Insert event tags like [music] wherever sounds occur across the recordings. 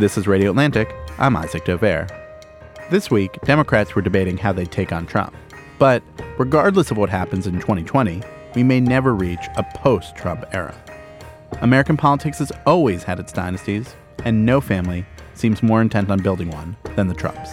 This is Radio Atlantic. I'm Isaac Dovere. This week, Democrats were debating how they'd take on Trump. But regardless of what happens in 2020, we may never reach a post Trump era. American politics has always had its dynasties, and no family seems more intent on building one than the Trumps.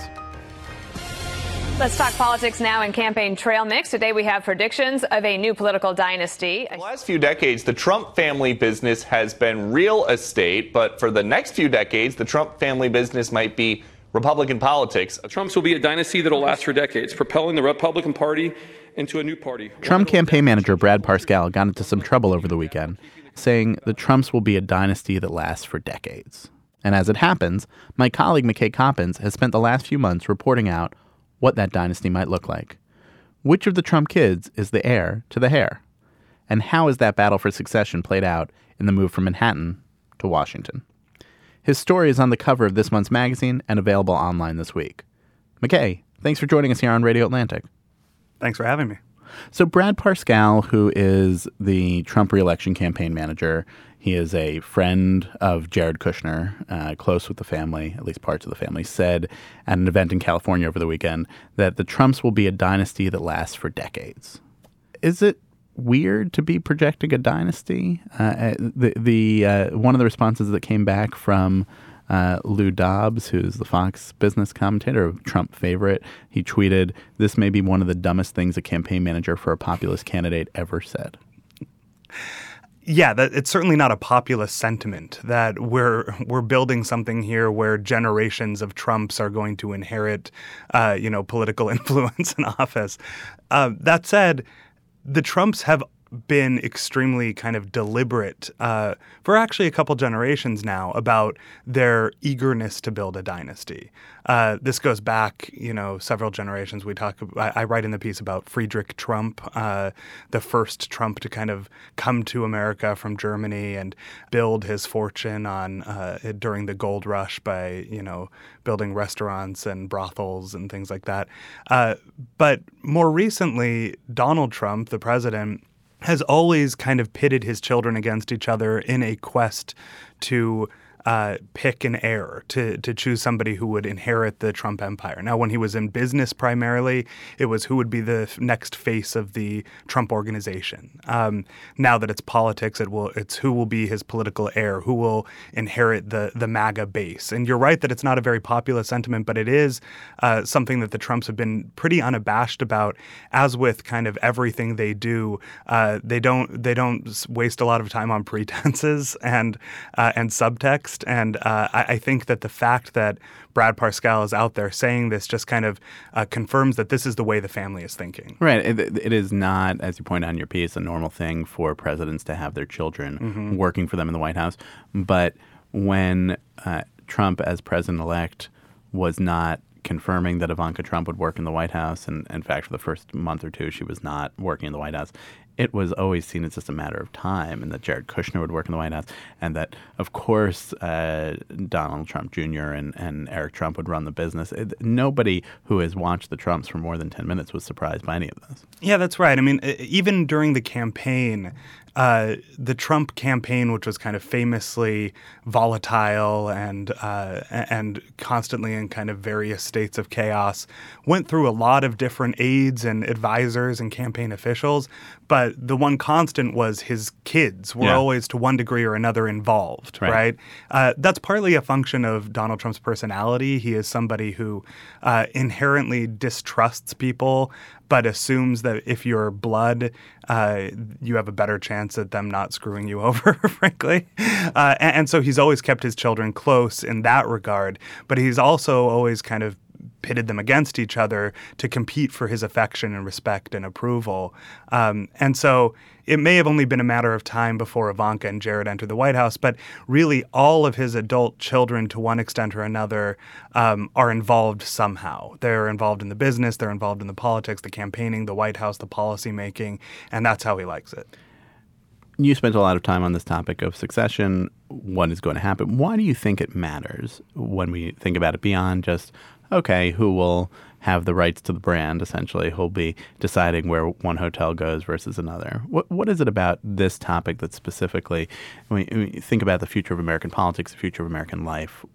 Let's talk politics now in campaign trail mix. Today we have predictions of a new political dynasty. the last few decades, the Trump family business has been real estate, but for the next few decades, the Trump family business might be Republican politics. Trumps will be a dynasty that will last for decades, propelling the Republican Party into a new party. Trump campaign manager Brad Parscale got into some trouble over the weekend, saying the Trumps will be a dynasty that lasts for decades. And as it happens, my colleague McKay Coppins has spent the last few months reporting out what that dynasty might look like. Which of the Trump kids is the heir to the hair? And how is that battle for succession played out in the move from Manhattan to Washington? His story is on the cover of this month's magazine and available online this week. McKay, thanks for joining us here on Radio Atlantic. Thanks for having me. So, Brad Parscale, who is the Trump reelection campaign manager, he is a friend of Jared Kushner, uh, close with the family, at least parts of the family, said at an event in California over the weekend that the Trumps will be a dynasty that lasts for decades. Is it weird to be projecting a dynasty? Uh, the the uh, one of the responses that came back from uh, Lou Dobbs, who's the Fox business commentator, Trump favorite, he tweeted, "This may be one of the dumbest things a campaign manager for a populist candidate ever said." Yeah, that, it's certainly not a populist sentiment that we're we're building something here where generations of Trumps are going to inherit, uh, you know, political [laughs] influence in office. Uh, that said, the Trumps have been extremely kind of deliberate uh, for actually a couple generations now about their eagerness to build a dynasty. Uh, this goes back, you know, several generations. We talk. I, I write in the piece about Friedrich Trump, uh, the first Trump to kind of come to America from Germany and build his fortune on uh, during the gold rush by, you know, building restaurants and brothels and things like that. Uh, but more recently, Donald Trump, the president has always kind of pitted his children against each other in a quest to uh, pick an heir to to choose somebody who would inherit the Trump empire. Now, when he was in business primarily, it was who would be the next face of the Trump organization. Um, now that it's politics, it will it's who will be his political heir, who will inherit the the MAGA base. And you're right that it's not a very popular sentiment, but it is uh, something that the Trumps have been pretty unabashed about. As with kind of everything they do, uh, they don't they don't waste a lot of time on pretenses [laughs] and uh, and subtext. And uh, I, I, think that the fact that Brad Parscale is out there saying this just kind of uh, confirms that this is the way the family is thinking. Right. It, it is not, as you point out in your piece, a normal thing for presidents to have their children mm-hmm. working for them in the White House. But when uh, Trump, as president elect, was not confirming that Ivanka Trump would work in the White House. And in fact, for the first month or two, she was not working in the White House it was always seen as just a matter of time, and that Jared Kushner would work in the White House, and that, of course, uh, Donald Trump Jr. and, and Eric Trump would run the business. It, nobody who has watched the Trumps for more than 10 minutes was surprised by any of this. Yeah, that's right. I mean, even during the campaign, uh, the Trump campaign, which was kind of famously volatile and uh, and constantly in kind of various states of chaos, went through a lot of different aides and advisors and campaign officials. But the one constant was his kids were yeah. always, to one degree or another, involved. Right. right? Uh, that's partly a function of Donald Trump's personality. He is somebody who uh, inherently distrusts people but assumes that if you're blood, uh, you have a better chance at them not screwing you [laughs] over, frankly. Uh, and, and, so he's always kept his children close in that regard, but he's also always kind of pitted them against each other to compete for his affection and respect and approval. Um, and so it may have only been a matter of time before Ivanka and Jared entered the White House, but really all of his adult children, to one extent or another, um, are involved somehow. They're involved in the business, they're involved in the politics, the campaigning, the White House, the policy making, and that's how he likes it. You spent a lot of time on this topic of succession. What is going to happen? Why do you think it matters when we think about it beyond just, okay, who will have the rights to the brand, essentially, who'll be deciding where one hotel goes versus another. What what is it about this topic that specifically, when you think about the future of American politics, the future of American life,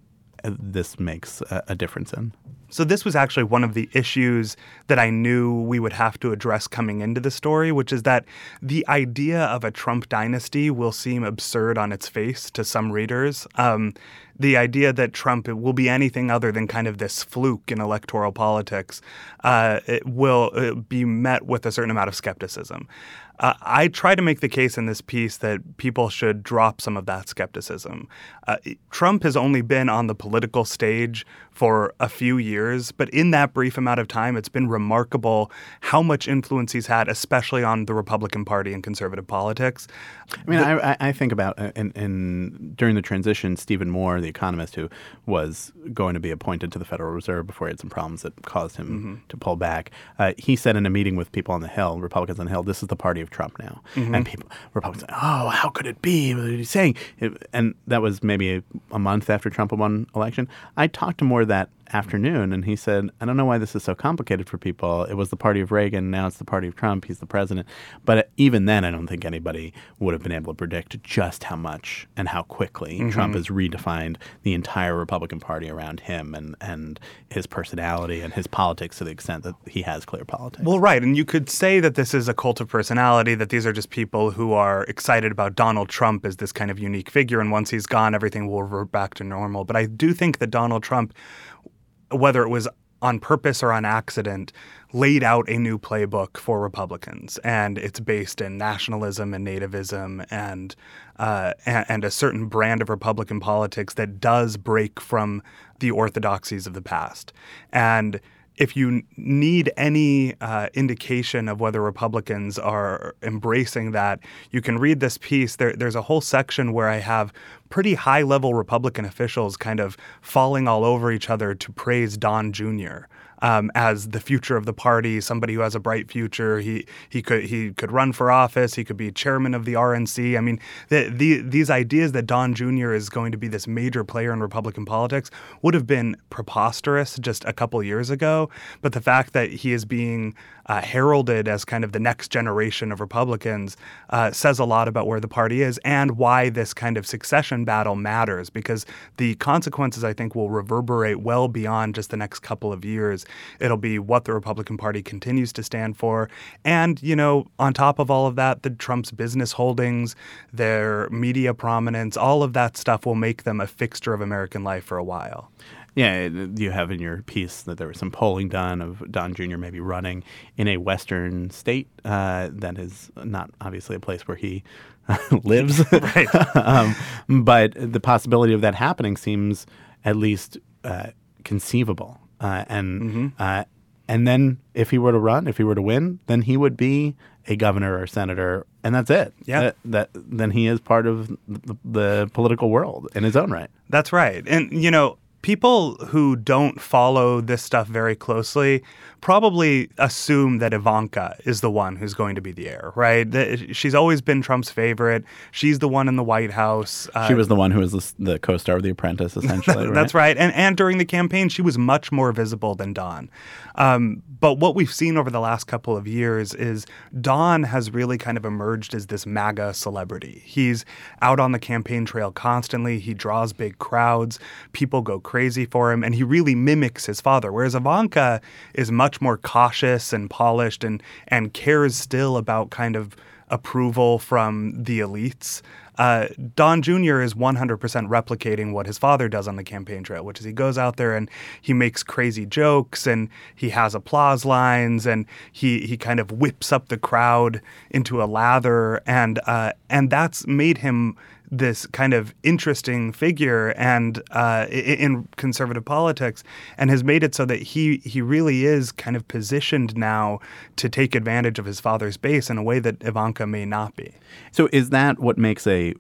uh, this makes a, a difference in? So this was actually one of the issues that I knew we would have to address coming into the story, which is that the idea of a Trump dynasty will seem absurd on its face to some readers. Um, the idea that Trump will be anything other than kind of this fluke in electoral politics uh, will uh, be met with a certain amount of skepticism. Uh, I try to make the case in this piece that people should drop some of that skepticism. Uh, Trump has only been on the political stage for a few years, but in that brief amount of time, it's been remarkable how much influence he's had, especially on the Republican Party and conservative politics. I mean, the, I, I, think about uh, in, in, during the transition, Stephen Moore, the economist who was going to be appointed to the Federal Reserve before he had some problems that caused him mm-hmm. to pull back, uh, he said in a meeting with people on the Hill, Republicans on the Hill, this is the party of Trump now. Mm-hmm. And people, Republicans, oh, how could it be? What are you saying? And that was maybe a, a month after Trump won election. I talked to Moore that afternoon, and he said, "I don't know why this is so complicated for people. It was the party of Reagan, now it's the party of Trump. He's the president." But even then, I don't think anybody would have been able to predict just how much and how quickly mm-hmm. Trump has redefined the entire Republican Party around him and and his personality and his politics to the extent that he has clear politics. Well, right, and you could say that this is a cult of personality. That these are just people who are excited about Donald Trump as this kind of unique figure, and once he's gone, everything will revert back to normal. But I do think that Donald Trump whether it was on purpose or on accident, laid out a new playbook for Republicans, and it's based in nationalism and nativism and uh, and, a certain brand of Republican politics that does break from the orthodoxies of the past. And if you need any uh, indication of whether Republicans are embracing that, you can read this piece. There, there's a whole section where I have pretty high level Republican officials kind of falling all over each other to praise Don Jr um, as the future of the party, somebody who has a bright future. He he could he could run for office. He could be chairman of the RNC. I mean, the, the, these ideas that Don Jr. is going to be this major player in Republican politics would have been preposterous just a couple years ago. But the fact that he is being uh, heralded as kind of the next generation of Republicans uh, says a lot about where the party is and why this kind of succession battle matters because the consequences, I think, will reverberate well beyond just the next couple of years. It'll be what the Republican Party continues to stand for. And, you know, on top of all of that, the Trump's business holdings, their media prominence, all of that stuff will make them a fixture of American life for a while. Yeah, you have in your piece that there was some polling done of Don Jr. maybe running in a Western state uh, that is not obviously a place where he [laughs] lives. [laughs] right. [laughs] um, but the possibility of that happening seems at least uh, conceivable. Uh, and mm-hmm. Uh, and then if he were to run, if he were to win, then he would be a governor or senator, and that's it. Yeah, that, that then he is part of the, the political world in his own right. That's right. And you know, people who don't follow this stuff very closely probably assume that Ivanka is the one who's going to be the heir, right? She's always been Trump's favorite. She's the one in the White House. Uh, she was the one who was the, the co-star of The Apprentice, essentially. [laughs] right? That's right. And and during the campaign, she was much more visible than Don. Um, but what we've seen over the last couple of years is Don has really kind of emerged as this MAGA celebrity. He's out on the campaign trail constantly. He draws big crowds. People go crazy for him, and he really mimics his father. Whereas Ivanka is much more cautious and polished and and cares still about kind of approval from the elites. Uh, Don Jr. is 100% replicating what his father does on the campaign trail, which is he goes out there and he makes crazy jokes and he has applause lines and he he kind of whips up the crowd into a lather and uh, and that's made him this kind of interesting figure and uh, in conservative politics, and has made it so that he he really is kind of positioned now to take advantage of his father's base in a way that Ivanka may not be. So, is that what makes a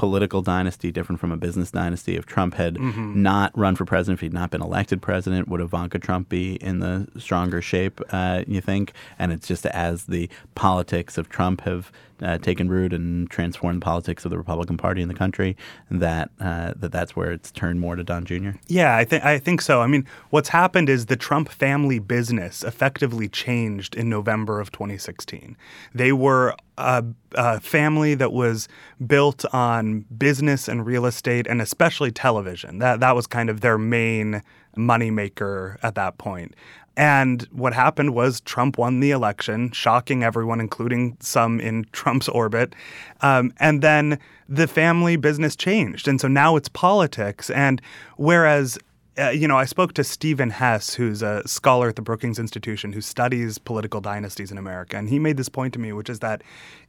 political dynasty different from a business dynasty. If Trump had mm-hmm. not run for president, if he'd not been elected president, would Ivanka Trump be in the stronger shape, uh, you think? And it's just as the politics of Trump have uh, taken root and transformed the politics of the Republican Party in the country, that uh, that that's where it's turned more to Don Jr. Yeah, I think I think so. I mean, what's happened is the Trump family business effectively changed in November of 2016. They were a, a, family that was built on business and real estate, and especially television. That that was kind of their main moneymaker at that point. And what happened was Trump won the election, shocking everyone, including some in Trump's orbit. Um, and then the family business changed. And so now it's politics. And whereas uh, you know, I spoke to Stephen Hess, who's a scholar at the Brookings Institution who studies political dynasties in America. And he made this point to me, which is that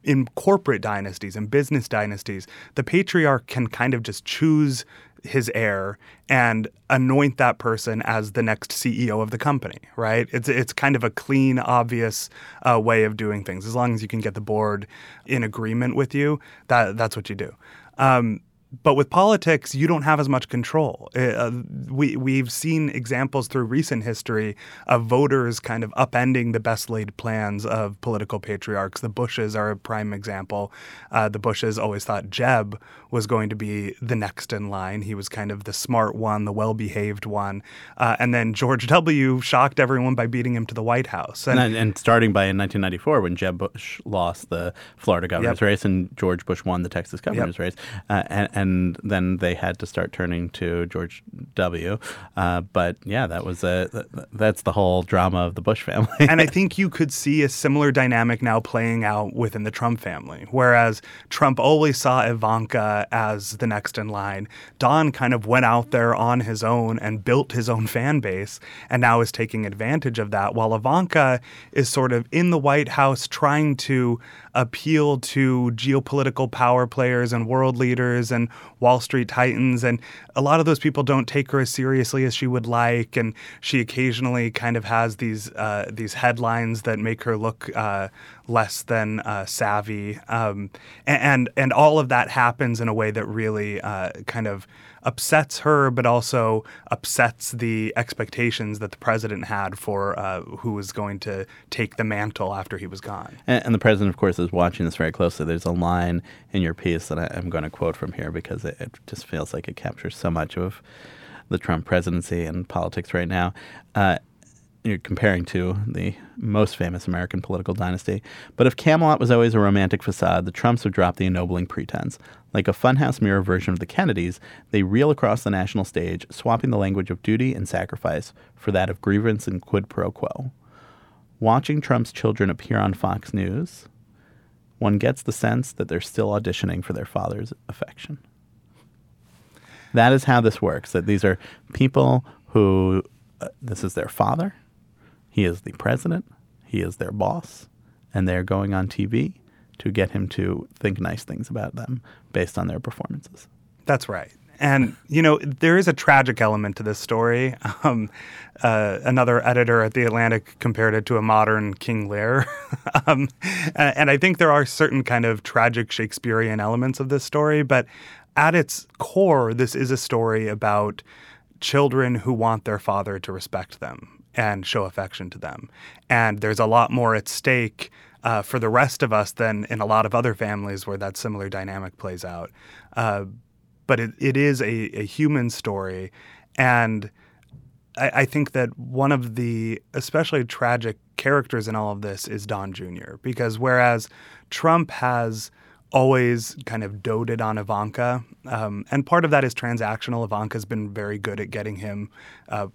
in corporate dynasties and business dynasties, the patriarch can kind of just choose his heir and anoint that person as the next CEO of the company, right? It's it's kind of a clean, obvious uh, way of doing things. As long as you can get the board in agreement with you, that that's what you do. Um, but with politics, you don't have as much control. Uh, uh, we we've seen examples through recent history of voters kind of upending the best laid plans of political patriarchs. The Bushes are a prime example. Uh, the Bushes always thought Jeb was going to be the next in line. He was kind of the smart one, the well behaved one, uh, and then George W. shocked everyone by beating him to the White House. And, and, and starting by in 1994 when Jeb Bush lost the Florida governor's yep. race and George Bush won the Texas governor's yep. race, uh, and, and and then they had to start turning to George W. Uh, but yeah, that was a that's the whole drama of the Bush family. and I [laughs] think you could see a similar dynamic now playing out within the Trump family, whereas Trump always saw Ivanka as the next in line. Don kind of went out there on his own and built his own fan base, and now is taking advantage of that. While Ivanka is sort of in the White House trying to appeal to geopolitical power players and world leaders and Wall Street titans. And a lot of those people don't take her as seriously as she would like. And she occasionally kind of has these uh, these headlines that make her look uh, less than uh, savvy. Um, and and all of that happens in a way that really uh, kind of upsets her, but also upsets the expectations that the president had for uh, who was going to take the mantle after he was gone. And, and, the president, of course, is watching this very closely. There's a line in your piece that I, am going to quote from here because it, it, just feels like it captures so much of the Trump presidency and politics right now. Uh, you're comparing to the most famous American political dynasty. But if Camelot was always a romantic facade, the Trumps have dropped the ennobling pretense. Like a funhouse mirror version of the Kennedys, they reel across the national stage, swapping the language of duty and sacrifice for that of grievance and quid pro quo. Watching Trump's children appear on Fox News, one gets the sense that they're still auditioning for their father's affection. That is how this works. That these are people who, uh, this is their father, he is the president, he is their boss, and they're going on TV to get him to think nice things about them based on their performances. That's right. And, you know, there is a tragic element to this story. [laughs] Um, uh, another editor at The Atlantic compared it to a modern King Lear. [laughs] um, and I think there are certain kind of tragic Shakespearean elements of this story, but at its core, this is a story about children who want their father to respect them and show affection to them. And there's a lot more at stake uh, for the rest of us than in a lot of other families where that similar dynamic plays out. Uh, but it, it is a, a human story. And I, I, think that one of the especially tragic characters in all of this is Don Jr., because whereas Trump has always kind of doted on Ivanka. Um, and part of that is transactional. Ivanka's been very good at getting him uh,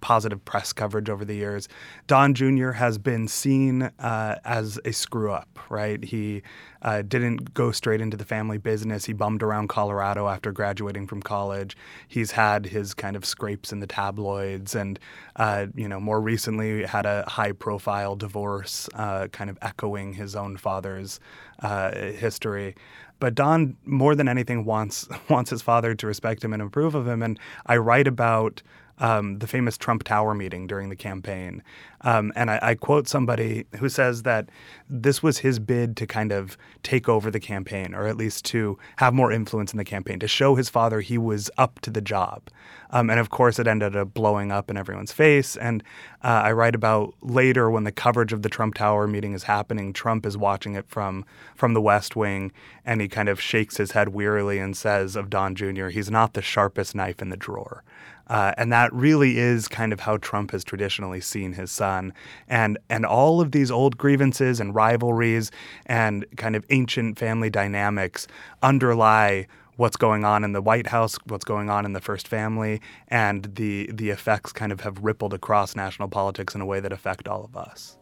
positive press coverage over the years. Don Jr. has been seen uh, as a screw up, right? He uh, didn't go straight into the family business. He bummed around Colorado after graduating from college. He's had his kind of scrapes in the tabloids, and uh, you know, more recently had a high-profile divorce, uh, kind of echoing his own father's uh, history. but Don more than anything wants [laughs] wants his father to respect him and approve of him. And I write about um, the famous Trump Tower meeting during the campaign. Um, and I, I, quote somebody who says that this was his bid to kind of take over the campaign, or at least to have more influence in the campaign, to show his father he was up to the job. Um, and of course, it ended up blowing up in everyone's face. And uh, I write about later when the coverage of the Trump Tower meeting is happening, Trump is watching it from from the West Wing, and he kind of shakes his head wearily and says of Don Jr., "He's not the sharpest knife in the drawer." Uh, and that really is kind of how Trump has traditionally seen his son. And, and all of these old grievances and rivalries and kind of ancient family dynamics underlie what's going on in the White House, what's going on in the first family, and the, the effects kind of have rippled across national politics in a way that affect all of us.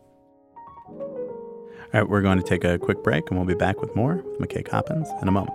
All right, we're going to take a quick break and we'll be back with more with McKay Coppins in a moment.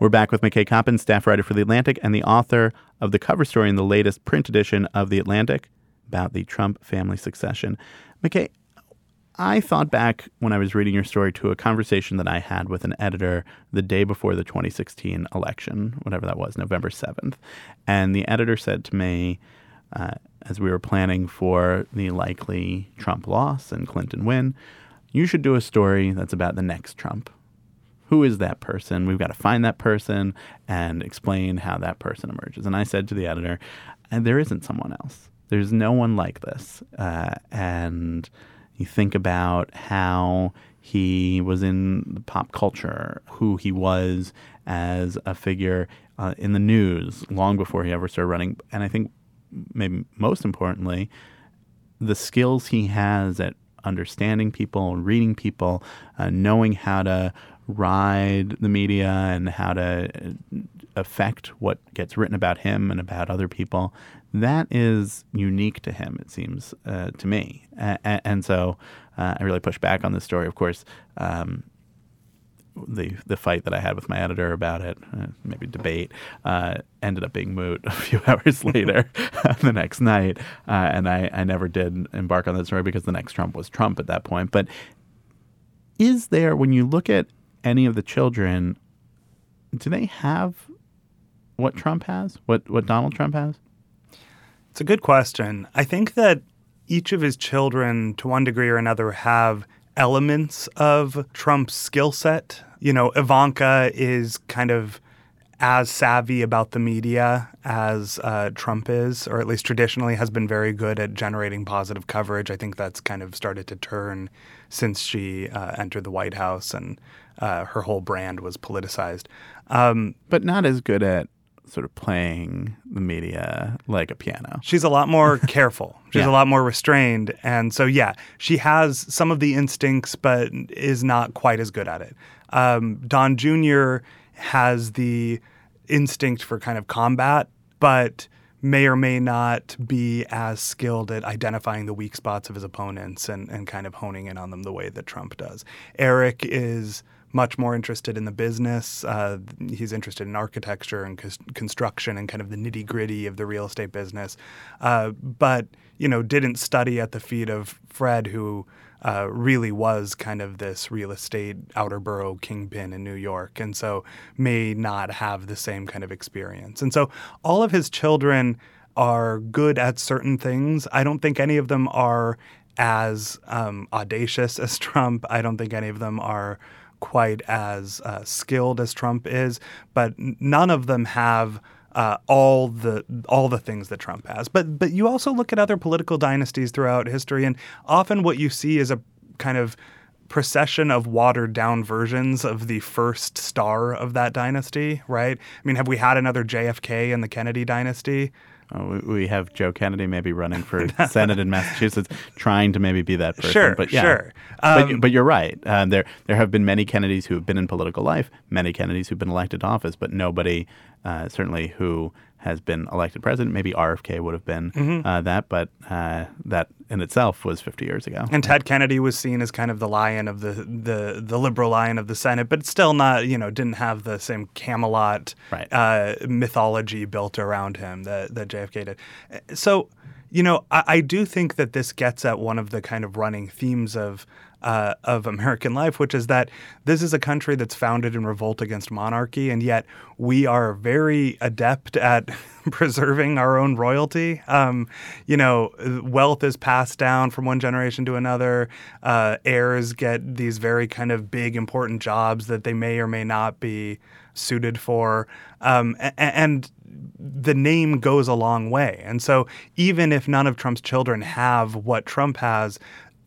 We're back with McKay Coppins, staff writer for The Atlantic and the author of the cover story in the latest print edition of The Atlantic about the Trump family succession. McKay, I thought back when I was reading your story to a conversation that I had with an editor the day before the 2016 election, whatever that was, November 7th. And the editor said to me, uh, as we were planning for the likely Trump loss and Clinton win, you should do a story that's about the next Trump who is that person? We've got to find that person and explain how that person emerges. And I said to the editor, and there isn't someone else. There's no one like this. Uh, and you think about how he was in pop culture, who he was as a figure uh, in the news long before he ever started running. And I think maybe most importantly, the skills he has at understanding people, reading people, uh, knowing how to ride the media and how to uh, affect what gets written about him and about other people. That is unique to him, it seems uh, to me. A- and so uh, I really push back on this story. Of course, um, the the fight that I had with my editor about it, uh, maybe debate, uh, ended up being moot [laughs] a few hours [laughs] later [laughs] the next night. Uh, and I, I never did embark on that story because the next Trump was Trump at that point. But is there, when you look at any of the children, do they have what Trump has? What what Donald Trump has? It's a good question. I think that each of his children, to one degree or another, have elements of Trump's skill set. You know, Ivanka is kind of as savvy about the media as uh, Trump is, or at least traditionally has been very good at generating positive coverage. I think that's kind of started to turn since she uh, entered the White House and uh, her whole brand was politicized. Um, but not as good at sort of playing the media like a piano. She's a lot more [laughs] careful. She's yeah. a lot more restrained. And so, yeah, she has some of the instincts, but is not quite as good at it. Um, Don Jr. has the instinct for kind of combat, but may or may not be as skilled at identifying the weak spots of his opponents and, and kind of honing in on them the way that Trump does. Eric is much more interested in the business. Uh, he's interested in architecture and cons- construction and kind of the nitty gritty of the real estate business, uh, but you know didn't study at the feet of Fred, who uh, really was kind of this real estate outer borough kingpin in New York, and so may not have the same kind of experience. And so all of his children are good at certain things. I don't think any of them are as um, audacious [laughs] as Trump. I don't think any of them are quite as uh, skilled as Trump is, but none of them have uh, all the all the things that Trump has. But but you also look at other political dynasties throughout history, and often what you see is a kind of procession of watered down versions of the first star of that dynasty, right? I mean, have we had another JFK in the Kennedy dynasty? Uh, we, we have Joe Kennedy maybe running for [laughs] Senate in Massachusetts, trying to maybe be that person. Sure, but yeah. sure. but, Um, but you're right. Uh, there there have been many Kennedys who have been in political life, many Kennedys who've been elected to office, but nobody uh, certainly who has been elected president. Maybe RFK would have been Mhm. uh, that, but uh, that in itself was 50 years ago. And Ted Kennedy was seen as kind of the lion of the the the liberal lion of the Senate, but still not you know didn't have the same Camelot uh, mythology built around him that that JFK did. So you know I, I do think that this gets at one of the kind of running themes of. Uh, of American life, which is that this is a country that's founded in revolt against monarchy, and yet we are very adept at [laughs] preserving our own royalty. Um, you know, wealth is passed down from one generation to another. Uh, heirs get these very kind of big, important jobs that they may or may not be suited for. Um, a- a- and the name goes a long way. And so, even if none of Trump's children have what Trump has,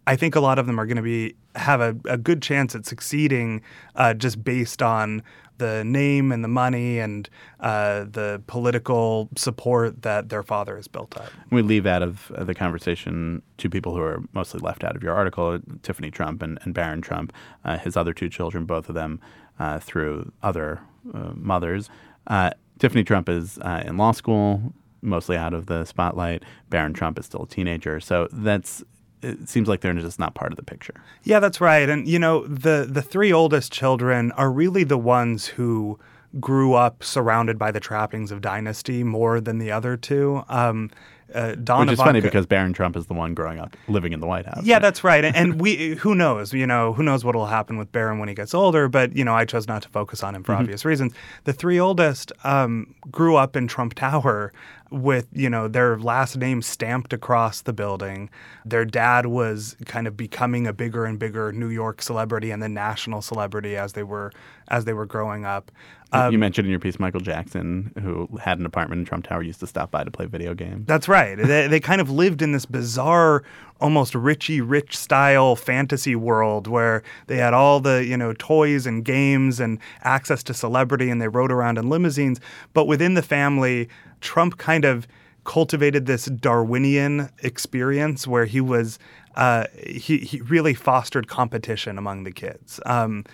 I think a lot of them are going to be have a, a good chance at succeeding uh, just based on the name and the money and uh, the political support that their father has built up. We leave out of the conversation two people who are mostly left out of your article Tiffany Trump and, and Barron Trump, uh, his other two children, both of them uh, through other uh, mothers. Uh, Tiffany Trump is in law school, mostly out of the spotlight. Barron Trump is still a teenager. So that's. It seems like they're just not part of the picture. Yeah, that's right. And you know, the the three oldest children are really the ones who grew up surrounded by the trappings of dynasty more than the other two. Um, uh, Which is funny because Barron Trump is the one growing up living in the White House. Yeah, that's right. And, and we, who knows? You know, who knows what will happen with Barron when he gets older? But you know, I chose not to focus on him for Mhm. obvious reasons. The three oldest um, grew up in Trump Tower with you know their last name stamped across the building. Their dad was kind of becoming a bigger and bigger New York celebrity and then national celebrity as they were as they were growing up. Um, you mentioned in your piece Michael Jackson, who had an apartment in Trump Tower, used to stop by to play video games. That's right. They, they kind of lived in this bizarre, almost Richie Rich style fantasy world where they had all the you know toys and games and access to celebrity, and they rode around in limousines. But within the family, Trump kind of cultivated this Darwinian experience where he was uh, he he really fostered competition among the kids. Um,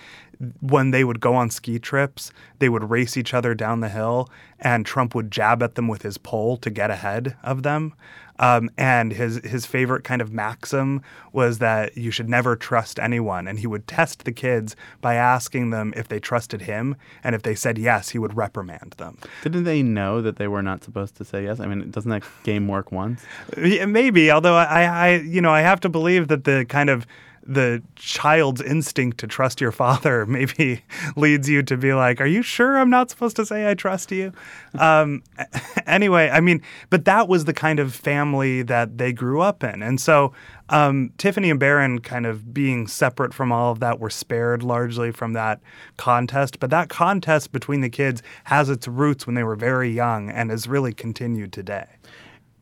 when they would go on ski trips, they would race each other down the hill, and Trump would jab at them with his pole to get ahead of them. Um, and his his favorite kind of maxim was that you should never trust anyone, and he would test the kids by asking them if they trusted him, and if they said yes, he would reprimand them. Didn't they know that they were not supposed to say yes? I mean, doesn't that game work once? Maybe, although I, I, you know, I have to believe that the kind of the child's instinct to trust your father [laughs] maybe leads you to be like, "Are you sure I'm not supposed to say I trust you?" [laughs] um, anyway, I mean, but that was the kind of family that they grew up in, and so um, Tiffany and Barron, kind of being separate from all of that, were spared largely from that contest. But that contest between the kids has its roots when they were very young and has really continued today.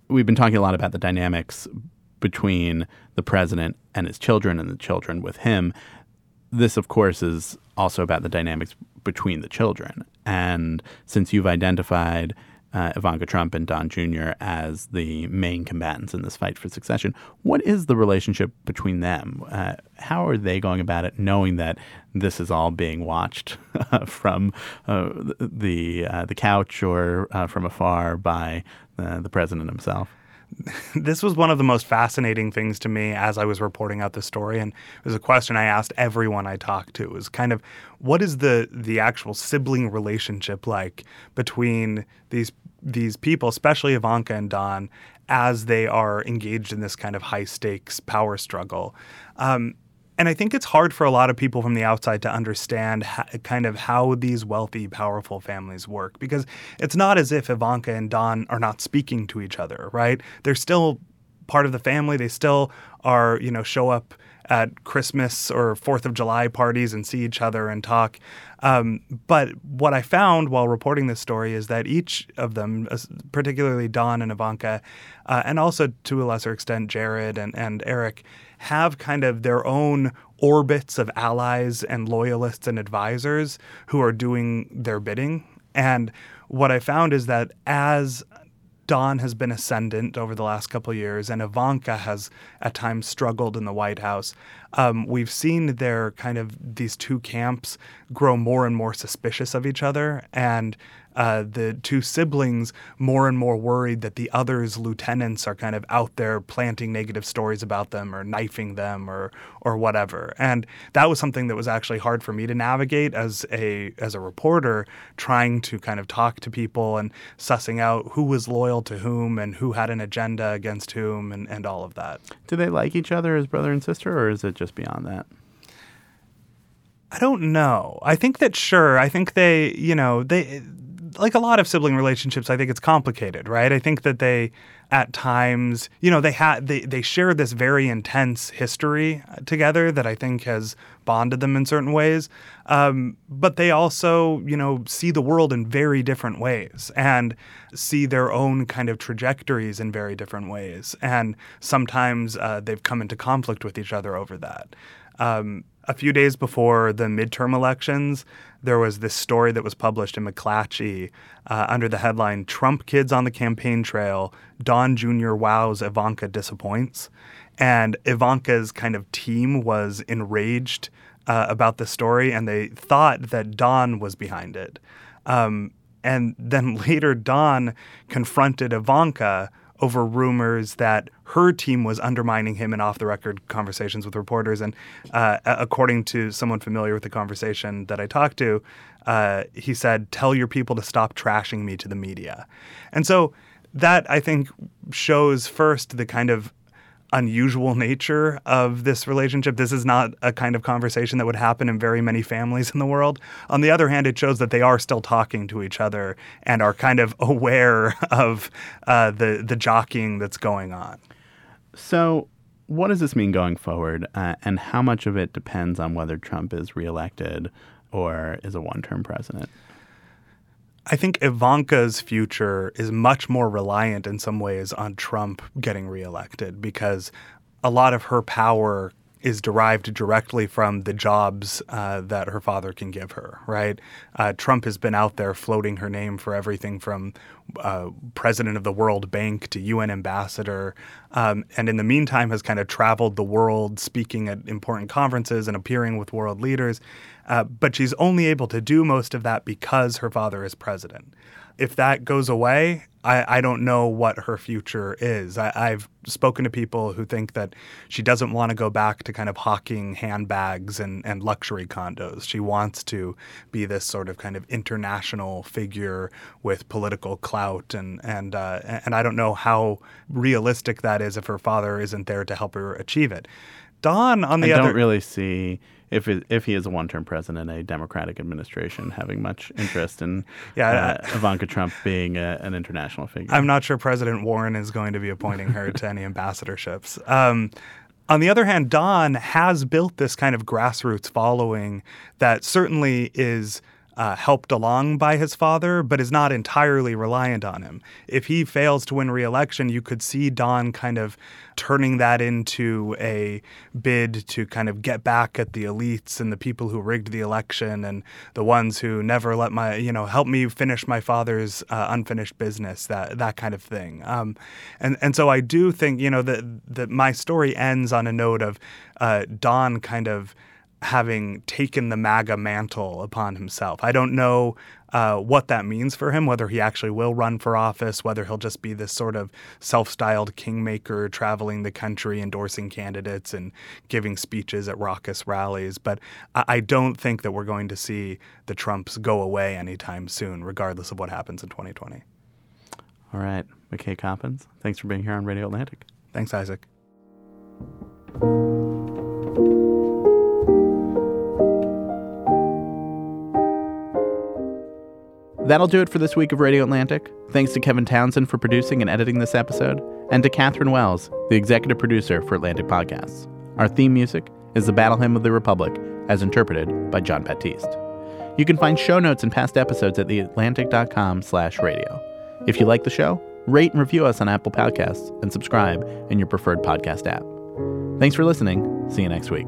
We've been talking a lot about the dynamics between the president and his children and the children with him. This, of course, is also about the dynamics between the children. And since you've identified uh, Ivanka Trump and Don Jr. as the main combatants in this fight for succession, what is the relationship between them? Uh, how are they going about it, knowing that this is all being watched [laughs] from uh, the uh, the couch or uh, from afar by uh, the president himself? This was one of the most fascinating things to me as I was reporting out the story, and it was a question I asked everyone I talked to. It Was kind of what is the the actual sibling relationship like between these these people, especially Ivanka and Don, as they are engaged in this kind of high stakes power struggle. Um, and I think it's hard for a lot of people from the outside to understand kind of how these wealthy, powerful families work because it's not as if Ivanka and Don are not speaking to each other, right? They're still part of the family. They still are, you know, show up at Christmas or Fourth of July parties and see each other and talk. Um, but what I found while reporting this story is that each of them, particularly Don and Ivanka, uh, and also to a lesser extent Jared and, and Eric, have kind of their own orbits of allies and loyalists and advisors who are doing their bidding. And what I found is that as Don has been ascendant over the last couple of years, and Ivanka has at times struggled in the White House. Um, we've seen their kind of these two camps grow more and more suspicious of each other, and uh, the two siblings more and more worried that the other's lieutenants are kind of out there planting negative stories about them or knifing them or or whatever. And that was something that was actually hard for me to navigate as a as a reporter, trying to kind of talk to people and sussing out who was loyal to whom and who had an agenda against whom and, and all of that. Do they like each other as brother and sister, or is it just beyond that? I don't know. I think that sure. I think they, you know, they like a lot of sibling relationships, I think it's complicated, right? I think that they, at times, you know, they had they they share this very intense history together that I think has bonded them in certain ways. Um, but they also, you know, see the world in very different ways and see their own kind of trajectories in very different ways. And sometimes uh, they've come into conflict with each other over that. Um, a few days before the midterm elections, there was this story that was published in McClatchy uh, under the headline Trump Kids on the Campaign Trail, Don Jr. wows, Ivanka disappoints. And Ivanka's kind of team was enraged uh, about the story, and they thought that Don was behind it. Um, and then [laughs] later, Don confronted Ivanka over rumors that her team was undermining him in off the record conversations with reporters. And uh, according to someone familiar with the conversation that I talked to, uh, he said, Tell your people to stop trashing me to the media. And so that I think shows first the kind of unusual nature of this relationship. This is not a kind of conversation that would happen in very many families in the world. On the other hand, it shows that they are still talking to each other and are kind of [laughs] aware of uh, the the jockeying that's going on. So, what does this mean going forward, uh, and how much of it depends on whether Trump is reelected or is a one-term president? I think Ivanka's future is much more reliant in some ways on Trump getting reelected because a lot of her power is derived directly from the jobs uh, that her father can give her, right? Uh, Trump has been out there floating her name for everything from uh, president of the World Bank to UN ambassador, um, and in the meantime has kind of traveled the world speaking at important conferences and appearing with world leaders. Uh, but she's only able to do most of that because her father is president. If that goes away, I, I don't know what her future is. I, I've spoken to people who think that she doesn't want to go back to kind of hawking handbags and, and luxury condos. She wants to be this sort of kind of international figure with political clout, and and uh, and I don't know how realistic that is if her father isn't there to help her achieve it. Don, on the I other, I don't really see if it, if he is a one-term president, a Democratic administration having much interest in [laughs] Yeah, uh, [laughs] Ivanka Trump being a, an international figure. I'm not sure President Warren is going to be appointing her to any ambassadorships. Um, on the other hand, Don has built this kind of grassroots following that certainly is uh, helped along by his father, but is not entirely reliant on him. If he fails to win re-election, you could see Don kind of turning that into a bid to kind of get back at the elites and the people who rigged the election and the ones who never let my, you know, help me finish my father's uh, unfinished business, that that kind of thing. Um, and and so I do think, you know, that that my story ends on a note of uh, Don kind of having taken the MAGA mantle upon himself. I don't know uh, what that means for him, whether he actually will run for office, whether he'll just be this sort of self styled kingmaker traveling the country, endorsing candidates and giving speeches at raucous rallies. But I, I don't think that we're going to see the Trumps go away anytime soon, regardless of what happens in 2020. All right, McKay Coppins, thanks for being here on Radio Atlantic. Thanks, Isaac. That'll do it for this week of Radio Atlantic. Thanks to Kevin Townsend for producing and editing this episode, and to Katherine Wells, the executive producer for Atlantic Podcasts. Our theme music is the Battle Hymn of the Republic, as interpreted by Jon Batiste. You can find show notes and past episodes at theatlantic.com slash radio. If you like the show, rate and review us on Apple Podcasts and subscribe in your preferred podcast app. Thanks for listening. See you next week.